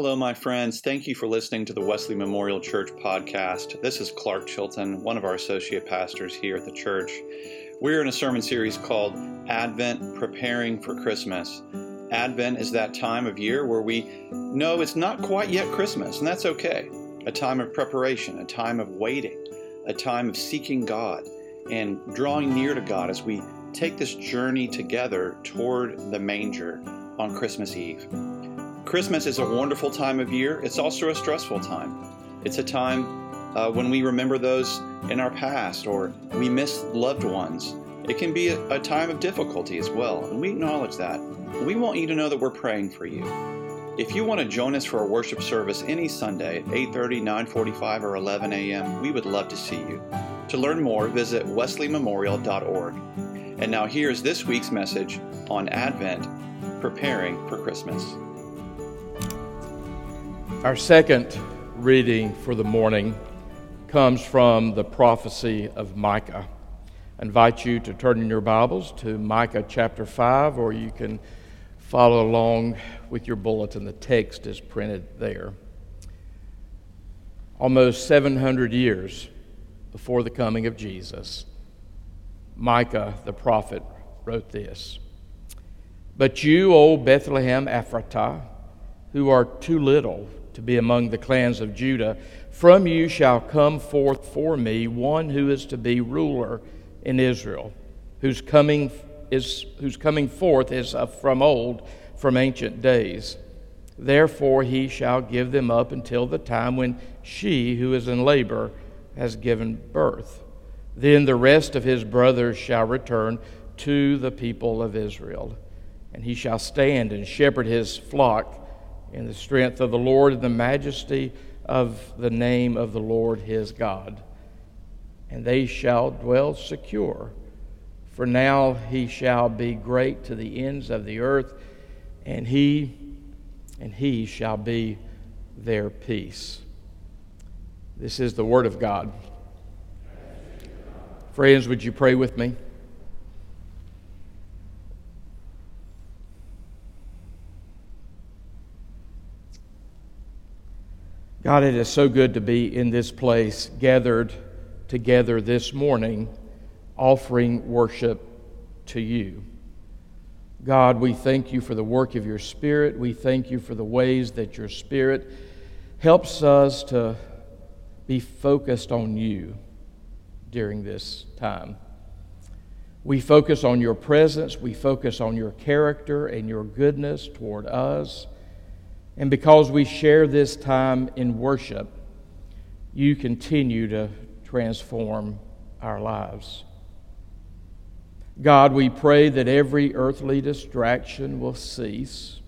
Hello, my friends. Thank you for listening to the Wesley Memorial Church podcast. This is Clark Chilton, one of our associate pastors here at the church. We're in a sermon series called Advent Preparing for Christmas. Advent is that time of year where we know it's not quite yet Christmas, and that's okay. A time of preparation, a time of waiting, a time of seeking God and drawing near to God as we take this journey together toward the manger on Christmas Eve. Christmas is a wonderful time of year. It's also a stressful time. It's a time uh, when we remember those in our past or we miss loved ones. It can be a, a time of difficulty as well, and we acknowledge that. We want you to know that we're praying for you. If you want to join us for a worship service any Sunday at 8:30, 9:45, or 11 a.m., we would love to see you. To learn more, visit wesleymemorial.org. And now here's this week's message on Advent, preparing for Christmas. Our second reading for the morning comes from the prophecy of Micah. I invite you to turn in your Bibles to Micah chapter 5, or you can follow along with your bulletin. The text is printed there. Almost 700 years before the coming of Jesus, Micah the prophet wrote this But you, O Bethlehem Ephratah, who are too little to be among the clans of Judah. From you shall come forth for me one who is to be ruler in Israel, whose coming is whose coming forth is from old, from ancient days. Therefore he shall give them up until the time when she who is in labor has given birth. Then the rest of his brothers shall return to the people of Israel, and he shall stand and shepherd his flock in the strength of the Lord and the majesty of the name of the Lord his God. And they shall dwell secure. For now he shall be great to the ends of the earth, and he and he shall be their peace. This is the word of God. Friends, would you pray with me? God, it is so good to be in this place, gathered together this morning, offering worship to you. God, we thank you for the work of your Spirit. We thank you for the ways that your Spirit helps us to be focused on you during this time. We focus on your presence, we focus on your character and your goodness toward us. And because we share this time in worship, you continue to transform our lives. God, we pray that every earthly distraction will cease.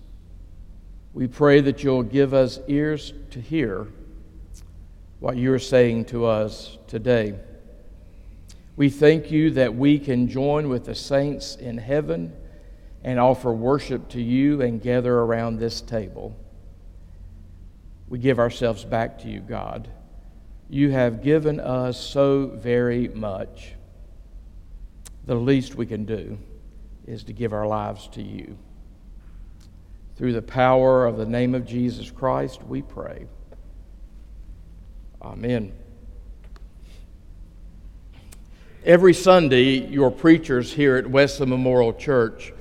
We pray that you'll give us ears to hear what you're saying to us today. We thank you that we can join with the saints in heaven and offer worship to you and gather around this table we give ourselves back to you, God. You have given us so very much. The least we can do is to give our lives to you. Through the power of the name of Jesus Christ, we pray. Amen. Every Sunday, your preachers here at Wesley Memorial Church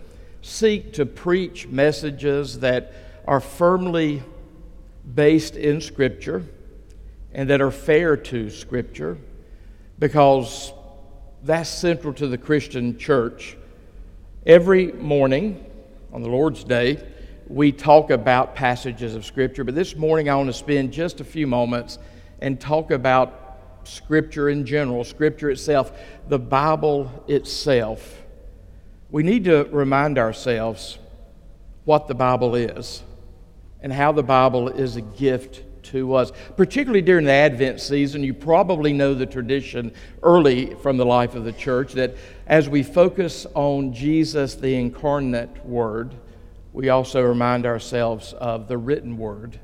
seek to preach messages that are firmly based in Scripture and that are fair to Scripture because that's central to the Christian church. Every morning on the Lord's Day, we talk about passages of Scripture, but this morning I want to spend just a few moments and talk about Scripture in general, Scripture itself, the Bible itself. We need to remind ourselves what the Bible is and how the Bible is a gift to us. Particularly during the Advent season, you probably know the tradition early from the life of the church that as we focus on Jesus, the incarnate Word, we also remind ourselves of the written Word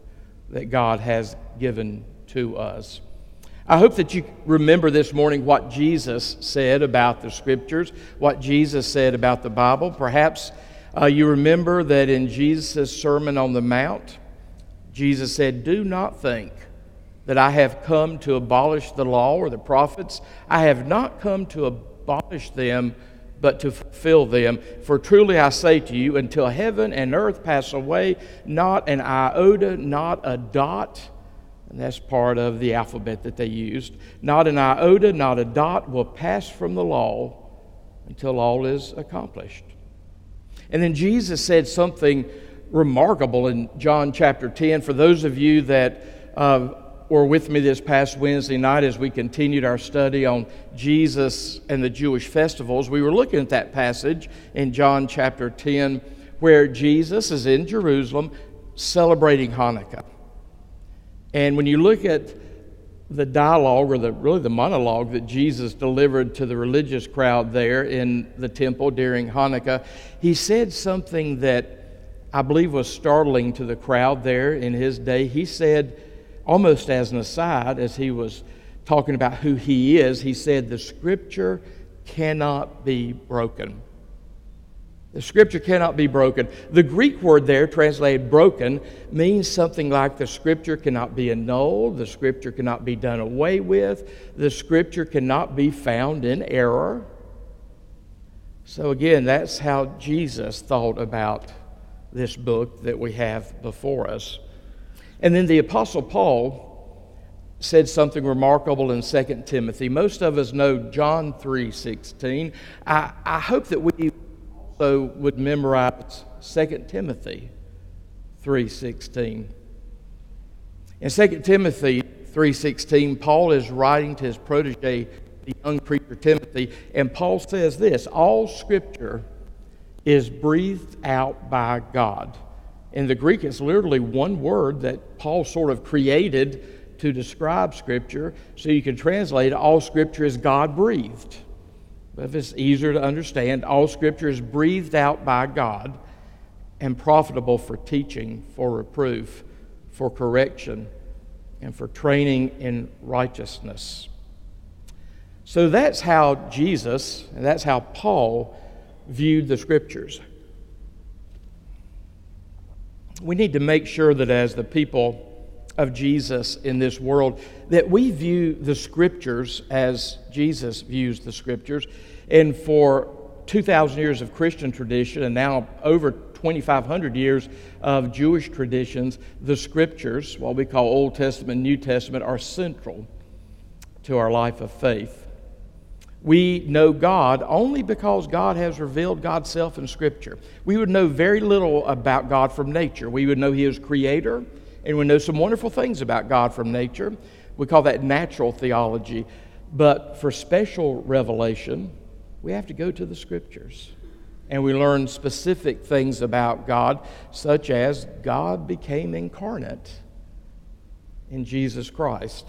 that God has given to us. I hope that you remember this morning what Jesus said about the Scriptures, what Jesus said about the Bible. Perhaps uh, you remember that in Jesus' Sermon on the Mount, Jesus said, Do not think that I have come to abolish the law or the prophets. I have not come to abolish them, but to fulfill them. For truly I say to you, until heaven and earth pass away, not an iota, not a dot, and that's part of the alphabet that they used, not an iota, not a dot will pass from the law until all is accomplished. And then Jesus said something remarkable in John chapter 10. For those of you that uh, were with me this past Wednesday night as we continued our study on Jesus and the Jewish festivals, we were looking at that passage in John chapter 10 where Jesus is in Jerusalem celebrating Hanukkah. And when you look at the dialogue or the really the monologue that Jesus delivered to the religious crowd there in the temple during Hanukkah, he said something that I believe was startling to the crowd there in his day. He said, almost as an aside, as he was talking about who he is, he said, The scripture cannot be broken. The scripture cannot be broken. The Greek word there, translated broken, means something like the scripture cannot be annulled, the scripture cannot be done away with, the scripture cannot be found in error. So, again, that's how Jesus thought about this book that we have before us. And then the Apostle Paul said something remarkable in 2 Timothy. Most of us know John 3.16. I, I hope that we also would memorize 2 Timothy 3.16. In 2 Timothy 3.16, Paul is writing to his protege, the young preacher Timothy, and Paul says this, All Scripture is breathed out by God. In the Greek, it's literally one word that Paul sort of created to describe Scripture, so you can translate all Scripture is God breathed. If it's easier to understand, all Scripture is breathed out by God and profitable for teaching, for reproof, for correction, and for training in righteousness. So that's how Jesus, and that's how Paul viewed the scriptures. We need to make sure that as the people of Jesus in this world, that we view the scriptures as Jesus views the scriptures. And for 2,000 years of Christian tradition and now over 2,500 years of Jewish traditions, the scriptures, what we call Old Testament, New Testament, are central to our life of faith we know God only because God has revealed God's self in Scripture. We would know very little about God from nature. We would know He is creator, and we know some wonderful things about God from nature. We call that natural theology. But for special revelation, we have to go to the Scriptures. And we learn specific things about God, such as God became incarnate in Jesus Christ.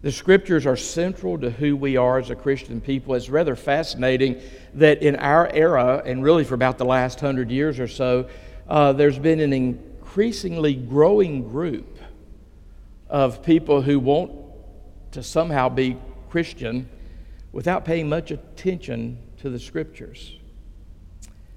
The scriptures are central to who we are as a Christian people. It's rather fascinating that in our era, and really for about the last hundred years or so, uh, there's been an increasingly growing group of people who want to somehow be Christian without paying much attention to the scriptures.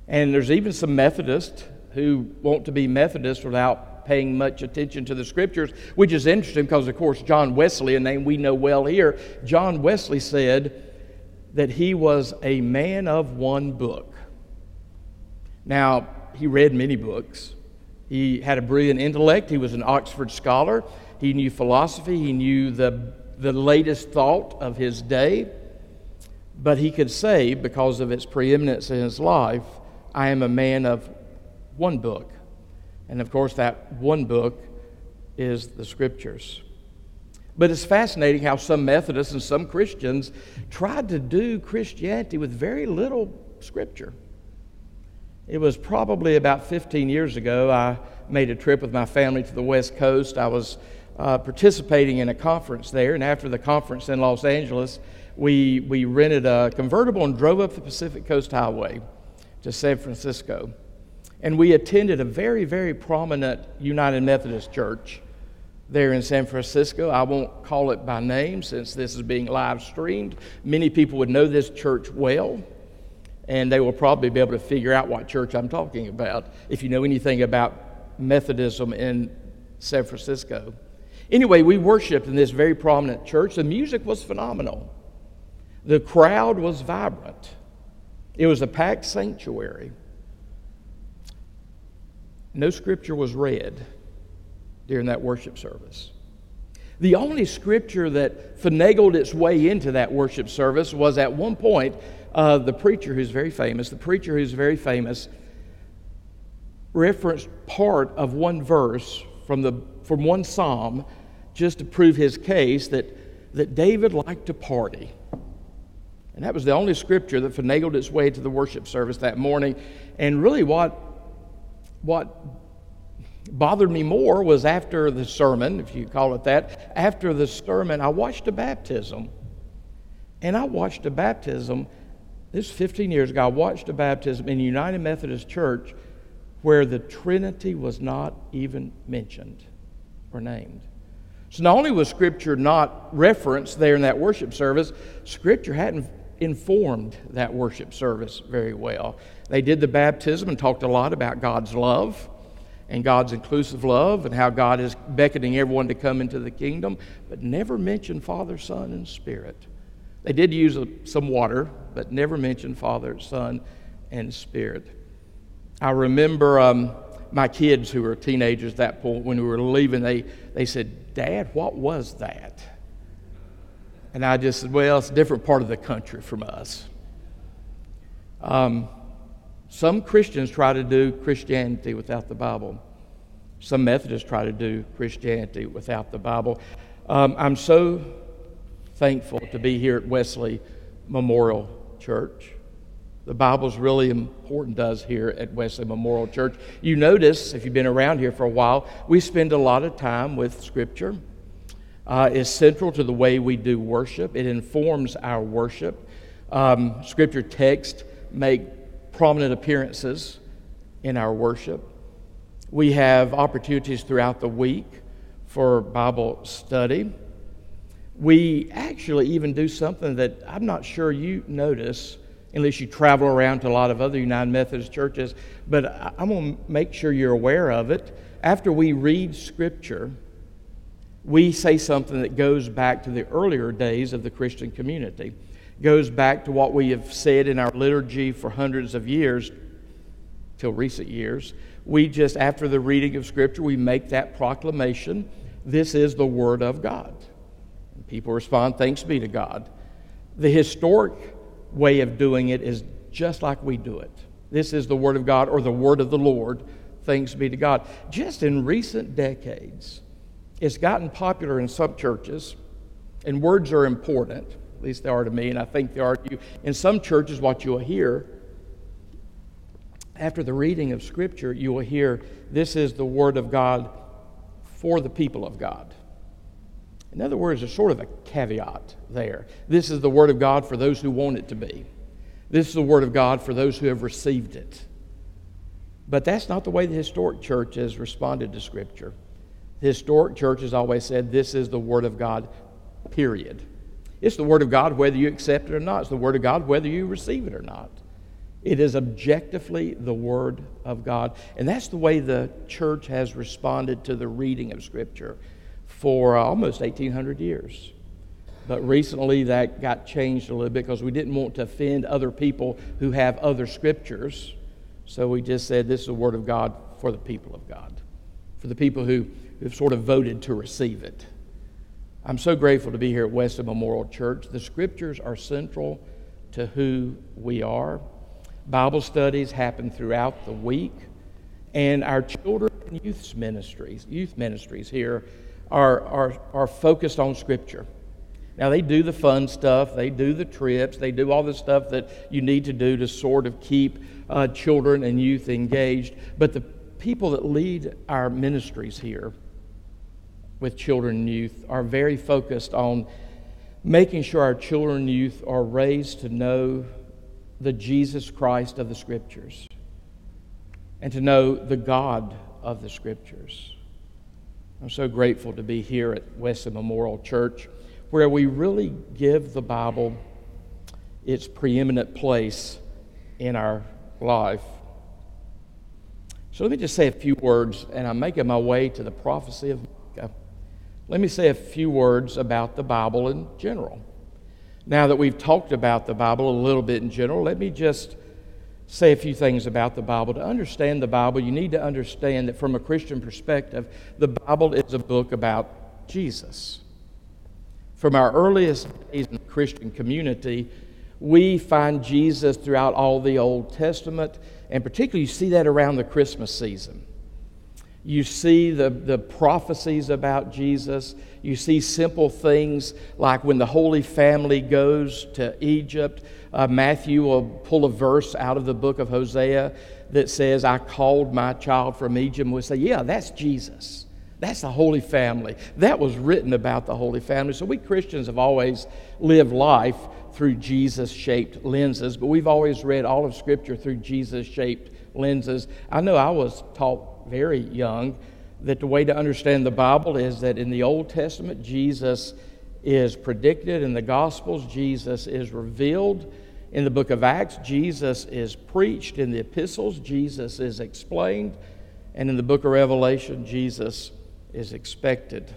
And there's even some Methodists who want to be Methodists without paying much attention to the scriptures, which is interesting because, of course, John Wesley, a name we know well here, John Wesley said that he was a man of one book. Now, he read many books. He had a brilliant intellect. He was an Oxford scholar. He knew philosophy. He knew the, the latest thought of his day. But he could say, because of its preeminence in his life, I am a man of one book. And of course, that one book is the scriptures. But it's fascinating how some Methodists and some Christians tried to do Christianity with very little scripture. It was probably about 15 years ago. I made a trip with my family to the West Coast. I was uh, participating in a conference there, and after the conference in Los Angeles, we, we rented a convertible and drove up the Pacific Coast Highway to San Francisco and we attended a very, very prominent United Methodist church there in San Francisco. I won't call it by name since this is being live streamed. Many people would know this church well, and they will probably be able to figure out what church I'm talking about if you know anything about Methodism in San Francisco. Anyway, we worshiped in this very prominent church. The music was phenomenal, the crowd was vibrant, it was a packed sanctuary. No scripture was read during that worship service. The only scripture that finagled its way into that worship service was at one point uh, the preacher who's very famous, the preacher who's very famous, referenced part of one verse from, the, from one psalm just to prove his case that, that David liked to party. And that was the only scripture that finagled its way to the worship service that morning. And really, what, what bothered me more was after the sermon, if you call it that, after the sermon, I watched a baptism. And I watched a baptism, this is 15 years ago, I watched a baptism in United Methodist Church where the Trinity was not even mentioned or named. So not only was Scripture not referenced there in that worship service, Scripture hadn't informed that worship service very well. They did the baptism and talked a lot about God's love and God's inclusive love and how God is beckoning everyone to come into the kingdom, but never mentioned Father, Son, and Spirit. They did use some water, but never mentioned Father, Son, and Spirit. I remember um, my kids who were teenagers at that point, when we were leaving, they, they said, Dad, what was that? And I just said, Well, it's a different part of the country from us. Um, some Christians try to do Christianity without the Bible. Some Methodists try to do Christianity without the Bible. Um, I'm so thankful to be here at Wesley Memorial Church. The Bible's really important to us here at Wesley Memorial Church. You notice, if you've been around here for a while, we spend a lot of time with Scripture. Uh, it's central to the way we do worship, it informs our worship. Um, scripture text make prominent appearances in our worship. We have opportunities throughout the week for Bible study. We actually even do something that I'm not sure you notice unless you travel around to a lot of other United Methodist churches, but I'm going to make sure you're aware of it. After we read Scripture, we say something that goes back to the earlier days of the Christian community goes back to what we have said in our liturgy for hundreds of years, till recent years. We just, after the reading of Scripture, we make that proclamation this is the Word of God. People respond, thanks be to God. The historic way of doing it is just like we do it. This is the Word of God or the Word of the Lord. Thanks be to God. Just in recent decades, it's gotten popular in some churches, and words are important. At least they are to me, and I think they are to you. In some churches, what you'll hear after the reading of Scripture, you will hear, This is the Word of God for the people of God. In other words, there's sort of a caveat there. This is the Word of God for those who want it to be. This is the Word of God for those who have received it. But that's not the way the historic church has responded to Scripture. The historic church has always said, This is the Word of God, period. It's the Word of God whether you accept it or not. It's the Word of God whether you receive it or not. It is objectively the Word of God. And that's the way the church has responded to the reading of Scripture for uh, almost 1,800 years. But recently that got changed a little bit because we didn't want to offend other people who have other Scriptures. So we just said this is the Word of God for the people of God, for the people who have sort of voted to receive it. I'm so grateful to be here at Wesley Memorial Church. The scriptures are central to who we are. Bible studies happen throughout the week, and our children and youth ministries, youth ministries here are, are, are focused on scripture. Now, they do the fun stuff, they do the trips, they do all the stuff that you need to do to sort of keep uh, children and youth engaged. But the people that lead our ministries here with children and youth are very focused on making sure our children and youth are raised to know the Jesus Christ of the Scriptures and to know the God of the Scriptures. I'm so grateful to be here at Wesley Memorial Church where we really give the Bible its preeminent place in our life. So let me just say a few words, and I'm making my way to the prophecy of Micah. Let me say a few words about the Bible in general. Now that we've talked about the Bible a little bit in general, let me just say a few things about the Bible. To understand the Bible, you need to understand that from a Christian perspective, the Bible is a book about Jesus. From our earliest days in the Christian community, we find Jesus throughout all the Old Testament, and particularly you see that around the Christmas season. You see the, the prophecies about Jesus. You see simple things like when the Holy Family goes to Egypt. Uh, Matthew will pull a verse out of the book of Hosea that says, I called my child from Egypt. We'll say, Yeah, that's Jesus. That's the Holy Family. That was written about the Holy Family. So we Christians have always lived life through Jesus shaped lenses, but we've always read all of Scripture through Jesus shaped lenses. I know I was taught very young that the way to understand the Bible is that in the Old Testament, Jesus is predicted, in the Gospels, Jesus is revealed. In the book of Acts, Jesus is preached. In the epistles, Jesus is explained. And in the book of Revelation, Jesus is expected.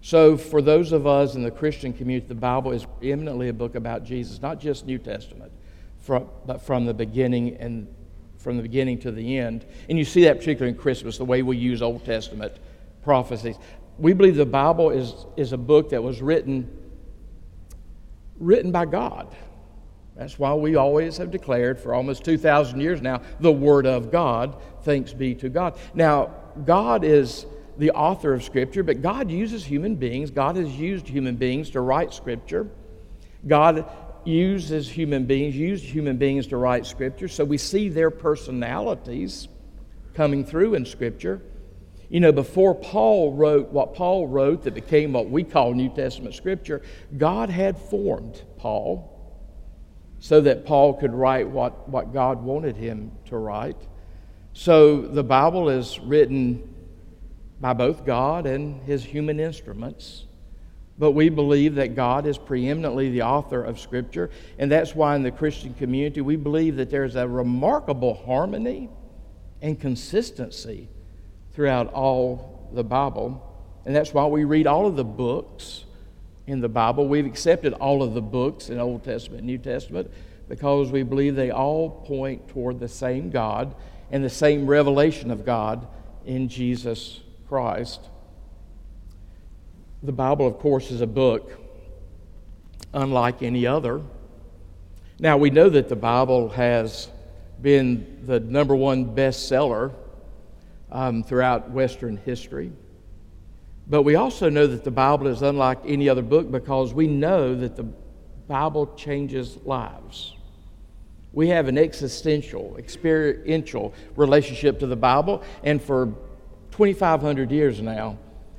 So, for those of us in the Christian community, the Bible is eminently a book about Jesus, not just New Testament, from, but from the beginning and from the beginning to the end. And you see that particularly in Christmas, the way we use Old Testament prophecies. We believe the Bible is, is a book that was written, written by God. That's why we always have declared for almost 2,000 years now the Word of God. Thanks be to God. Now, God is the author of Scripture, but God uses human beings. God has used human beings to write Scripture. God uses human beings, used human beings to write Scripture, so we see their personalities coming through in Scripture. You know, before Paul wrote what Paul wrote that became what we call New Testament Scripture, God had formed Paul so that Paul could write what, what God wanted him to write. So the Bible is written by both God and his human instruments. But we believe that God is preeminently the author of Scripture, and that's why in the Christian community we believe that there's a remarkable harmony and consistency throughout all the Bible. And that's why we read all of the books in the Bible. We've accepted all of the books in Old Testament and New Testament because we believe they all point toward the same God and the same revelation of God in Jesus Christ. The Bible, of course, is a book unlike any other. Now, we know that the Bible has been the number one bestseller um, throughout Western history. But we also know that the Bible is unlike any other book because we know that the Bible changes lives. We have an existential, experiential relationship to the Bible, and for 2,500 years now,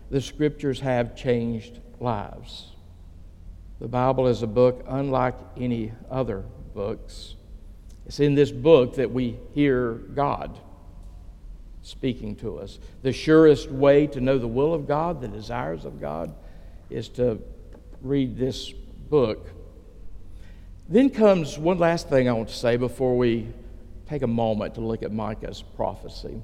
the scriptures have changed lives. The Bible is a book unlike any other books. It's in this book that we hear God speaking to us. The surest way to know the will of God, the desires of God, is to read this book. Then comes one last thing I want to say before we take a moment to look at Micah's prophecy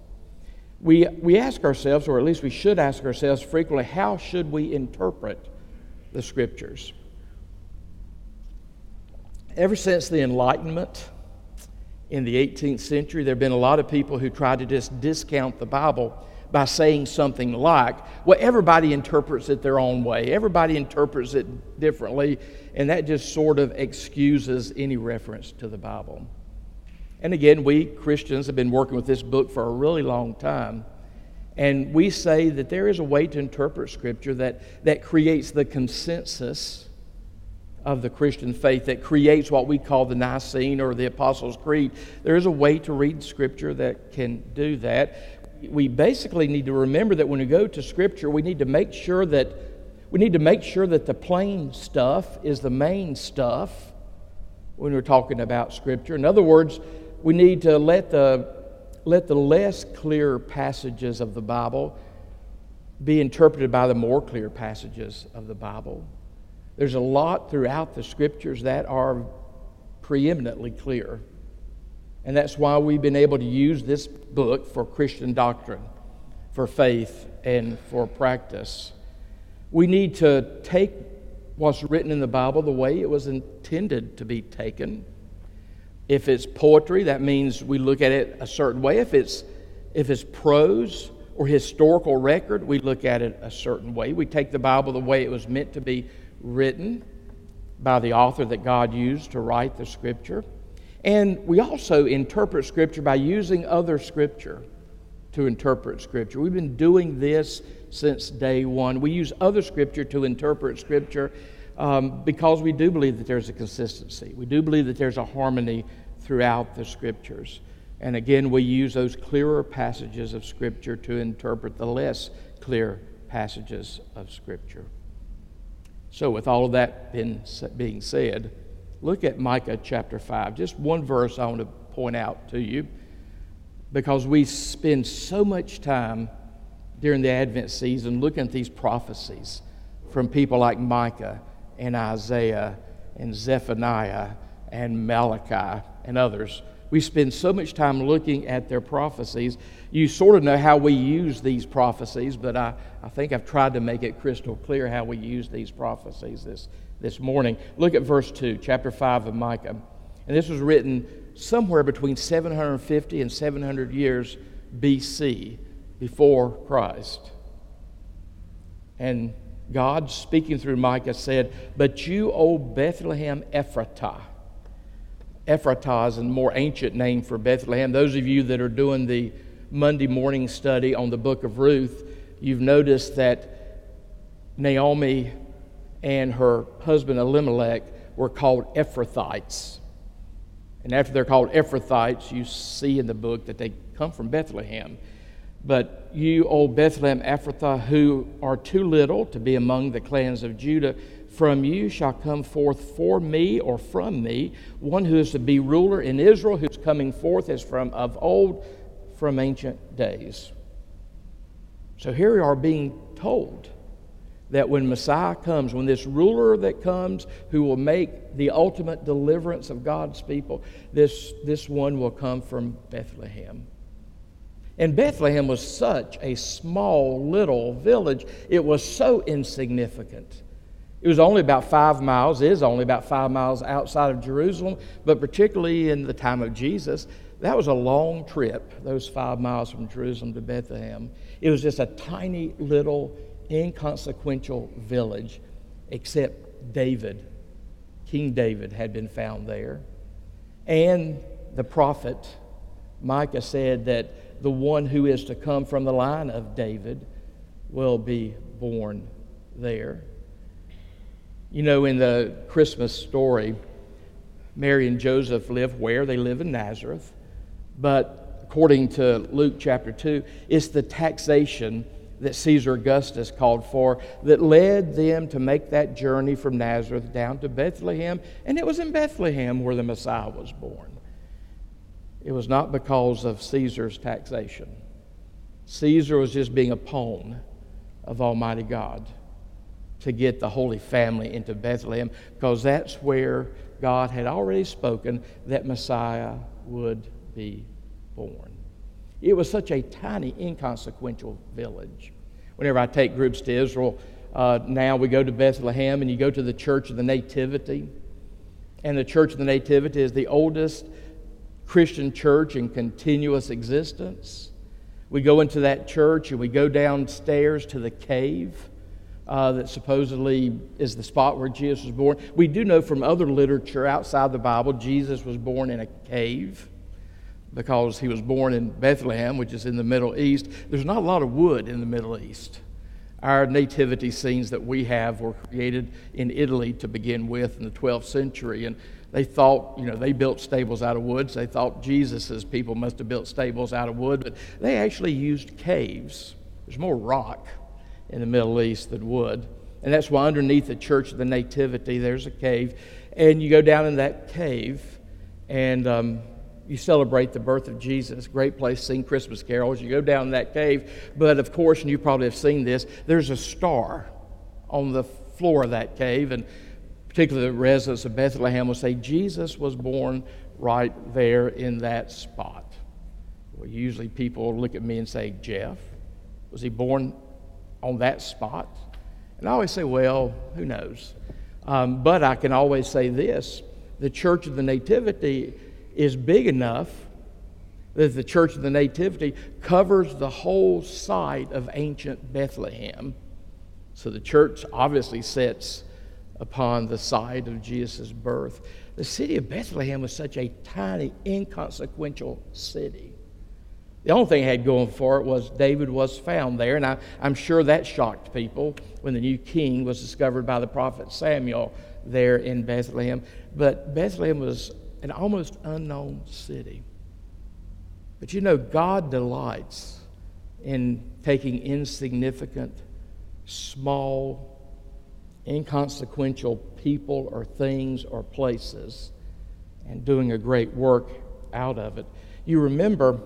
we, we ask ourselves, or at least we should ask ourselves frequently, how should we interpret the scriptures? Ever since the Enlightenment in the 18th century, there have been a lot of people who try to just discount the Bible by saying something like, well, everybody interprets it their own way, everybody interprets it differently, and that just sort of excuses any reference to the Bible. And again, we Christians have been working with this book for a really long time. And we say that there is a way to interpret Scripture that, that creates the consensus of the Christian faith, that creates what we call the Nicene or the Apostles' Creed. There is a way to read Scripture that can do that. We basically need to remember that when we go to Scripture, we need to make sure that we need to make sure that the plain stuff is the main stuff when we're talking about Scripture. In other words, we need to let the, let the less clear passages of the Bible be interpreted by the more clear passages of the Bible. There's a lot throughout the scriptures that are preeminently clear. And that's why we've been able to use this book for Christian doctrine, for faith, and for practice. We need to take what's written in the Bible the way it was intended to be taken. If it's poetry, that means we look at it a certain way. If it's, if it's prose or historical record, we look at it a certain way. We take the Bible the way it was meant to be written by the author that God used to write the Scripture. And we also interpret Scripture by using other Scripture to interpret Scripture. We've been doing this since day one. We use other Scripture to interpret Scripture um, because we do believe that there's a consistency. We do believe that there's a harmony throughout the Scriptures. And again, we use those clearer passages of Scripture to interpret the less clear passages of Scripture. So, with all of that being said, look at Micah chapter 5. Just one verse I want to point out to you because we spend so much time during the Advent season looking at these prophecies from people like Micah and Isaiah and Zephaniah and Malachi and others. We spend so much time looking at their prophecies. You sort of know how we use these prophecies, but I, I think I've tried to make it crystal clear how we use these prophecies this, this morning. Look at verse 2, chapter 5 of Micah. And this was written somewhere between 750 and 700 years BC, before Christ. And God, speaking through Micah, said, But you, O Bethlehem Ephratah, Ephratah is a more ancient name for Bethlehem. Those of you that are doing the Monday morning study on the book of Ruth, you've noticed that Naomi and her husband Elimelech were called Ephrathites. And after they're called Ephrathites, you see in the book that they come from Bethlehem. But you, O Bethlehem Ephrathah, who are too little to be among the clans of Judah, from you shall come forth for me or from me one who is to be ruler in Israel, whose coming forth is from of old, from ancient days. So here we are being told that when Messiah comes, when this ruler that comes who will make the ultimate deliverance of God's people, this, this one will come from Bethlehem. And Bethlehem was such a small little village, it was so insignificant. It was only about five miles, is only about five miles outside of Jerusalem, but particularly in the time of Jesus, that was a long trip, those five miles from Jerusalem to Bethlehem. It was just a tiny little inconsequential village, except David, King David, had been found there. And the prophet Micah said that the one who is to come from the line of David will be born there. You know, in the Christmas story, Mary and Joseph live where? They live in Nazareth. But according to Luke chapter 2, it's the taxation that Caesar Augustus called for that led them to make that journey from Nazareth down to Bethlehem. And it was in Bethlehem where the Messiah was born. It was not because of Caesar's taxation. Caesar was just being a pawn of Almighty God to get the Holy Family into Bethlehem because that's where God had already spoken that Messiah would be born. It was such a tiny, inconsequential village. Whenever I take groups to Israel, uh, now we go to Bethlehem and you go to the Church of the Nativity. And the Church of the Nativity is the oldest Christian church in continuous existence. We go into that church and we go downstairs to the cave uh, that supposedly is the spot where Jesus was born. We do know from other literature outside the Bible, Jesus was born in a cave because he was born in Bethlehem, which is in the Middle East. There's not a lot of wood in the Middle East. Our nativity scenes that we have were created in Italy to begin with in the 12th century. And they thought, you know, they built stables out of wood. So they thought Jesus's people must have built stables out of wood, but they actually used caves. There's more rock in the Middle East than wood. And that's why underneath the Church of the Nativity, there's a cave. And you go down in that cave, and um, you celebrate the birth of Jesus. Great place to sing Christmas carols. You go down in that cave, but of course, and you probably have seen this, there's a star on the floor of that cave, and particularly the residents of Bethlehem will say Jesus was born right there in that spot. Well, usually people look at me and say, Jeff, was he born on that spot? And I always say, well, who knows? Um, but I can always say this the Church of the Nativity is big enough that the Church of the Nativity covers the whole site of ancient Bethlehem. So the church obviously sits upon the site of Jesus' birth. The city of Bethlehem was such a tiny, inconsequential city. The only thing it had going for it was David was found there, and I, am sure that shocked people when the new king was discovered by the prophet Samuel there in Bethlehem. But Bethlehem was an almost unknown city. But you know, God delights in taking insignificant, small, inconsequential people or things or places and doing a great work out of it. You remember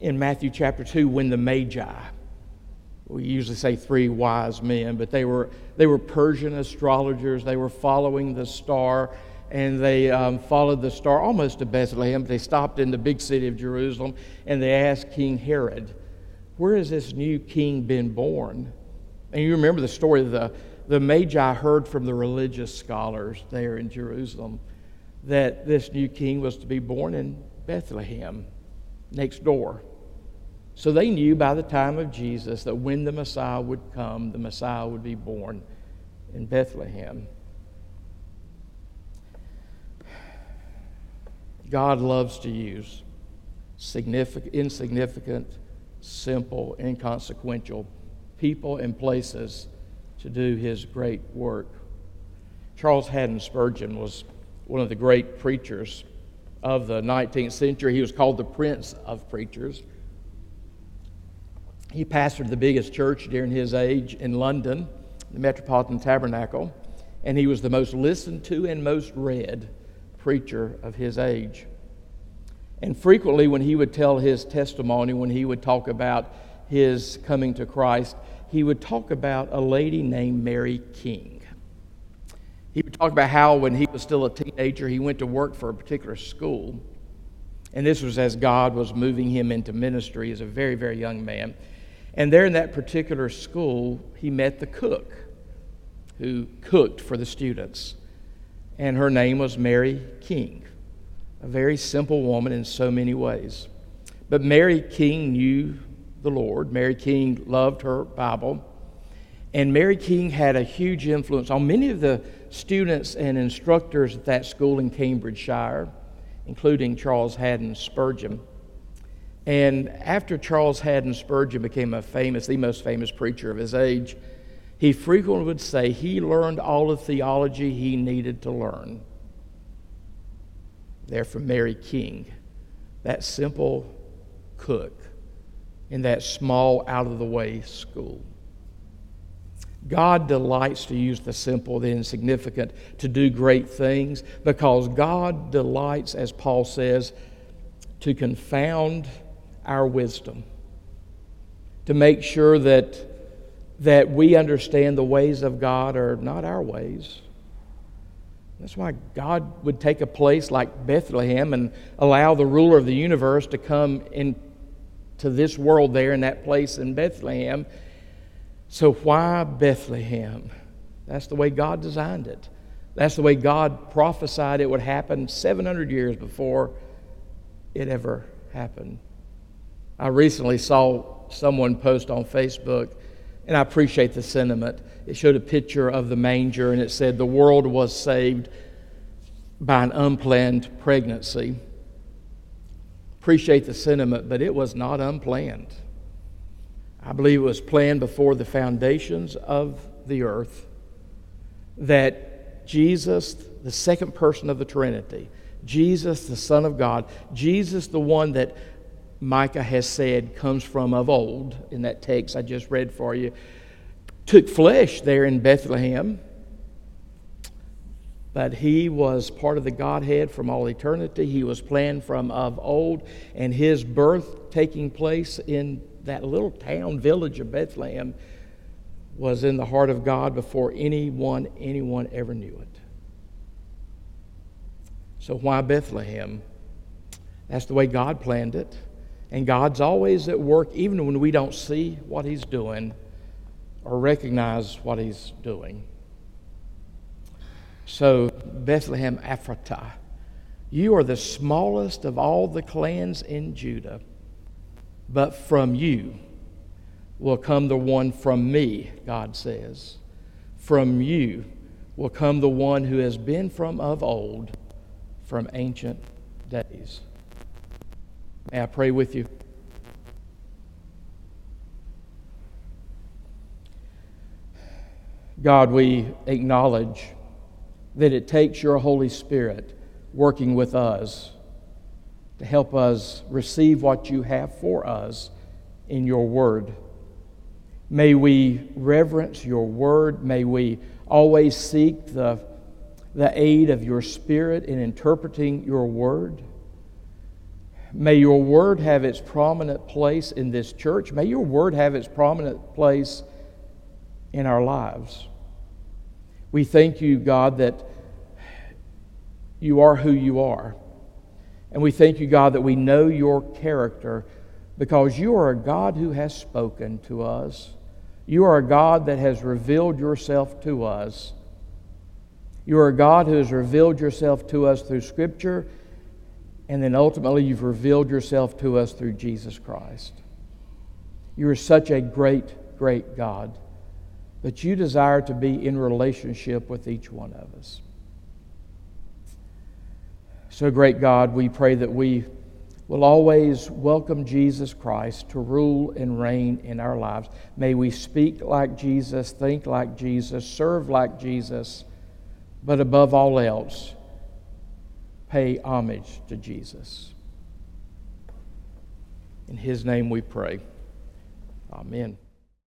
in Matthew chapter 2 when the Magi, we usually say three wise men, but they were, they were Persian astrologers. They were following the star and they um, followed the star almost to Bethlehem. They stopped in the big city of Jerusalem and they asked King Herod, Where has this new king been born? And you remember the story of the, the Magi heard from the religious scholars there in Jerusalem that this new king was to be born in Bethlehem, next door. So they knew by the time of Jesus that when the Messiah would come, the Messiah would be born in Bethlehem. God loves to use significant, insignificant, simple, inconsequential people and places to do his great work. Charles Haddon Spurgeon was one of the great preachers of the 19th century. He was called the Prince of Preachers. He pastored the biggest church during his age in London, the Metropolitan Tabernacle, and he was the most listened to and most read preacher of his age. And frequently, when he would tell his testimony, when he would talk about his coming to Christ, he would talk about a lady named Mary King. He would talk about how, when he was still a teenager, he went to work for a particular school. And this was as God was moving him into ministry as a very, very young man. And there in that particular school, he met the cook who cooked for the students and her name was Mary King, a very simple woman in so many ways. But Mary King knew the Lord. Mary King loved her Bible. And Mary King had a huge influence on many of the students and instructors at that school in Cambridgeshire, including Charles Haddon Spurgeon. And after Charles Haddon Spurgeon became a famous, the most famous preacher of his age, he frequently would say he learned all the theology he needed to learn. There from Mary King, that simple cook in that small, out of the way school. God delights to use the simple, the insignificant to do great things because God delights, as Paul says, to confound our wisdom, to make sure that that we understand the ways of God are not our ways. That's why God would take a place like Bethlehem and allow the ruler of the universe to come into this world there in that place in Bethlehem. So, why Bethlehem? That's the way God designed it. That's the way God prophesied it would happen 700 years before it ever happened. I recently saw someone post on Facebook and I appreciate the sentiment. It showed a picture of the manger and it said, The world was saved by an unplanned pregnancy. Appreciate the sentiment, but it was not unplanned. I believe it was planned before the foundations of the earth that Jesus, the second person of the Trinity, Jesus, the Son of God, Jesus, the one that Micah has said comes from of old in that text I just read for you, took flesh there in Bethlehem. But he was part of the Godhead from all eternity. He was planned from of old, and his birth taking place in that little town village of Bethlehem was in the heart of God before anyone anyone ever knew it. So why Bethlehem? That's the way God planned it. And God's always at work, even when we don't see what He's doing or recognize what He's doing. So, Bethlehem Ephratah, you are the smallest of all the clans in Judah, but from you will come the one from me, God says. From you will come the one who has been from of old, from ancient days. May I pray with you? God, we acknowledge that it takes your Holy Spirit working with us to help us receive what you have for us in your word. May we reverence your word. May we always seek the, the aid of your spirit in interpreting your word. May your word have its prominent place in this church. May your word have its prominent place in our lives. We thank you, God, that you are who you are. And we thank you, God, that we know your character because you are a God who has spoken to us. You are a God that has revealed yourself to us. You are a God who has revealed yourself to us through Scripture, and then ultimately you've revealed yourself to us through Jesus Christ. You are such a great, great God, but you desire to be in relationship with each one of us. So, great God, we pray that we will always welcome Jesus Christ to rule and reign in our lives. May we speak like Jesus, think like Jesus, serve like Jesus, but above all else, pay homage to Jesus. In his name we pray. Amen.